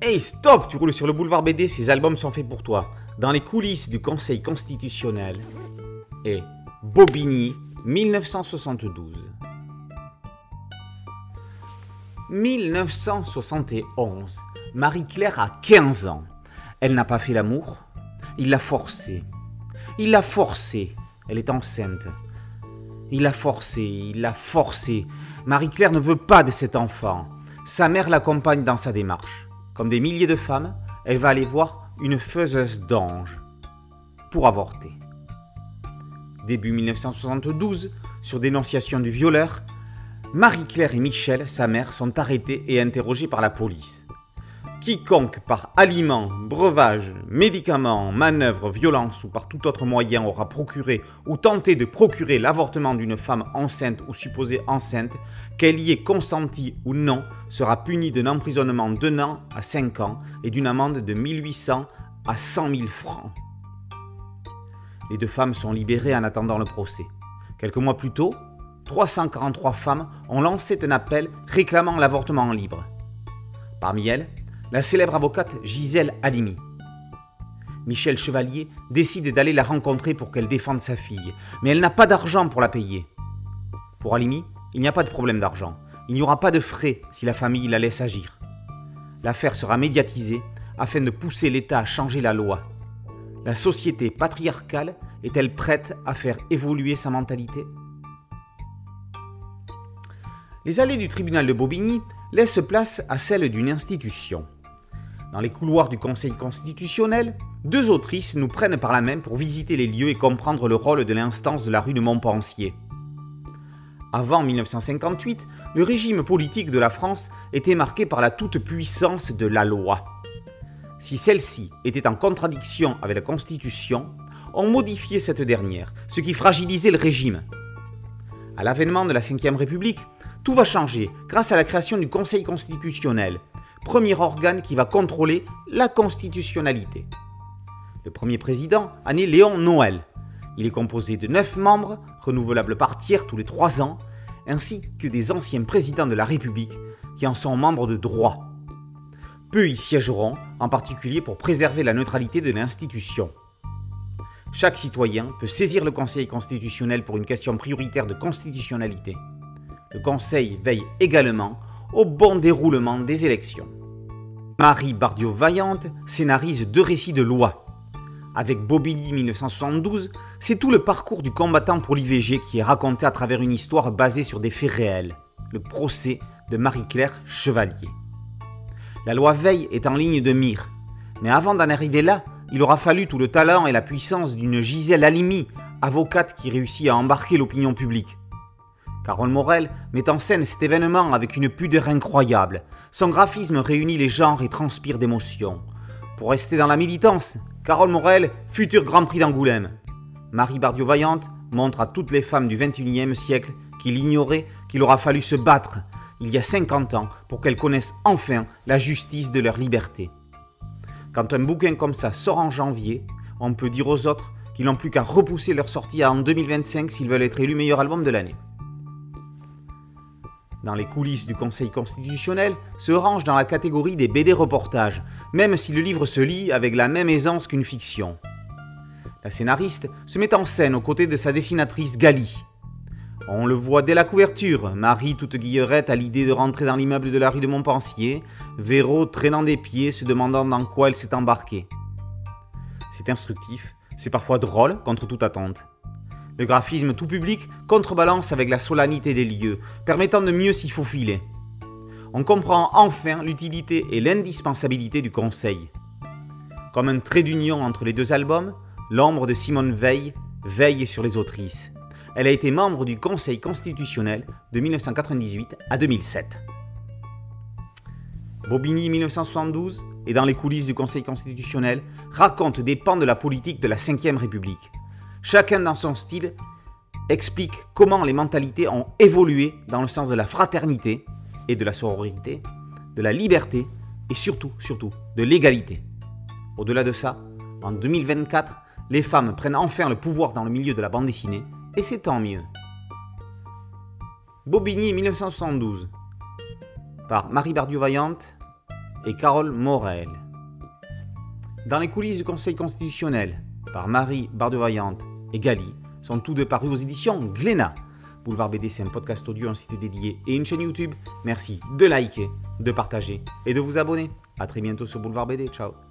Hey, stop Tu roules sur le boulevard BD, ces albums sont faits pour toi. Dans les coulisses du Conseil constitutionnel et Bobigny, 1972. 1971. Marie-Claire a 15 ans. Elle n'a pas fait l'amour. Il l'a forcée. Il l'a forcée. Elle est enceinte. Il l'a forcée, il l'a forcée. Marie-Claire ne veut pas de cet enfant. Sa mère l'accompagne dans sa démarche. Comme des milliers de femmes, elle va aller voir une faiseuse d'ange pour avorter. Début 1972, sur dénonciation du violeur, Marie-Claire et Michel, sa mère, sont arrêtés et interrogés par la police. Quiconque par aliment, breuvage, médicaments, manœuvre, violence ou par tout autre moyen aura procuré ou tenté de procurer l'avortement d'une femme enceinte ou supposée enceinte, qu'elle y ait consenti ou non, sera puni d'un emprisonnement d'un an à cinq ans et d'une amende de 1800 à 100 000 francs. Les deux femmes sont libérées en attendant le procès. Quelques mois plus tôt, 343 femmes ont lancé un appel réclamant l'avortement libre. Parmi elles, la célèbre avocate Gisèle Halimi. Michel Chevalier décide d'aller la rencontrer pour qu'elle défende sa fille, mais elle n'a pas d'argent pour la payer. Pour Halimi, il n'y a pas de problème d'argent. Il n'y aura pas de frais si la famille la laisse agir. L'affaire sera médiatisée afin de pousser l'État à changer la loi. La société patriarcale est-elle prête à faire évoluer sa mentalité? Les allées du tribunal de Bobigny laissent place à celles d'une institution. Dans les couloirs du Conseil constitutionnel, deux autrices nous prennent par la main pour visiter les lieux et comprendre le rôle de l'instance de la rue de Montpensier. Avant 1958, le régime politique de la France était marqué par la toute-puissance de la loi. Si celle-ci était en contradiction avec la Constitution, on modifiait cette dernière, ce qui fragilisait le régime. À l'avènement de la Ve République, tout va changer grâce à la création du Conseil constitutionnel, premier organe qui va contrôler la constitutionnalité. Le premier président en est Léon Noël. Il est composé de neuf membres, renouvelables par tiers tous les trois ans, ainsi que des anciens présidents de la République qui en sont membres de droit. Peu y siégeront, en particulier pour préserver la neutralité de l'institution. Chaque citoyen peut saisir le Conseil constitutionnel pour une question prioritaire de constitutionnalité. Le Conseil veille également au bon déroulement des élections. Marie Bardiot-Vaillante scénarise deux récits de loi. Avec Bobigny 1972, c'est tout le parcours du combattant pour l'IVG qui est raconté à travers une histoire basée sur des faits réels, le procès de Marie-Claire Chevalier. La loi Veil est en ligne de mire, mais avant d'en arriver là, il aura fallu tout le talent et la puissance d'une Gisèle Halimi, avocate qui réussit à embarquer l'opinion publique. Carole Morel met en scène cet événement avec une pudeur incroyable. Son graphisme réunit les genres et transpire d'émotion. Pour rester dans la militance, Carole Morel, futur Grand Prix d'Angoulême. Marie Bardiot-Vaillante montre à toutes les femmes du XXIe siècle qu'il ignorait qu'il aura fallu se battre il y a 50 ans pour qu'elles connaissent enfin la justice de leur liberté. Quand un bouquin comme ça sort en janvier, on peut dire aux autres qu'ils n'ont plus qu'à repousser leur sortie en 2025 s'ils veulent être élus meilleur album de l'année dans les coulisses du Conseil constitutionnel, se range dans la catégorie des BD reportages, même si le livre se lit avec la même aisance qu'une fiction. La scénariste se met en scène aux côtés de sa dessinatrice Gali. On le voit dès la couverture, Marie toute guillerette à l'idée de rentrer dans l'immeuble de la rue de Montpensier, Véro traînant des pieds se demandant dans quoi elle s'est embarquée. C'est instructif, c'est parfois drôle contre toute attente. Le graphisme tout public contrebalance avec la solennité des lieux, permettant de mieux s'y faufiler. On comprend enfin l'utilité et l'indispensabilité du conseil. Comme un trait d'union entre les deux albums, l'ombre de Simone Veil veille sur les autrices. Elle a été membre du Conseil constitutionnel de 1998 à 2007. Bobigny 1972 et dans les coulisses du Conseil constitutionnel raconte des pans de la politique de la Ve République chacun dans son style, explique comment les mentalités ont évolué dans le sens de la fraternité et de la sororité, de la liberté et surtout, surtout, de l'égalité. Au-delà de ça, en 2024, les femmes prennent enfin le pouvoir dans le milieu de la bande dessinée, et c'est tant mieux. Bobigny 1972 par Marie Bardieu-Vaillante et Carole Morel. Dans les coulisses du Conseil constitutionnel, par Marie Bardevaillante et Gali, sont tous deux parus aux éditions Glénat. Boulevard BD, c'est un podcast audio, un site dédié et une chaîne YouTube. Merci de liker, de partager et de vous abonner. A très bientôt sur Boulevard BD. Ciao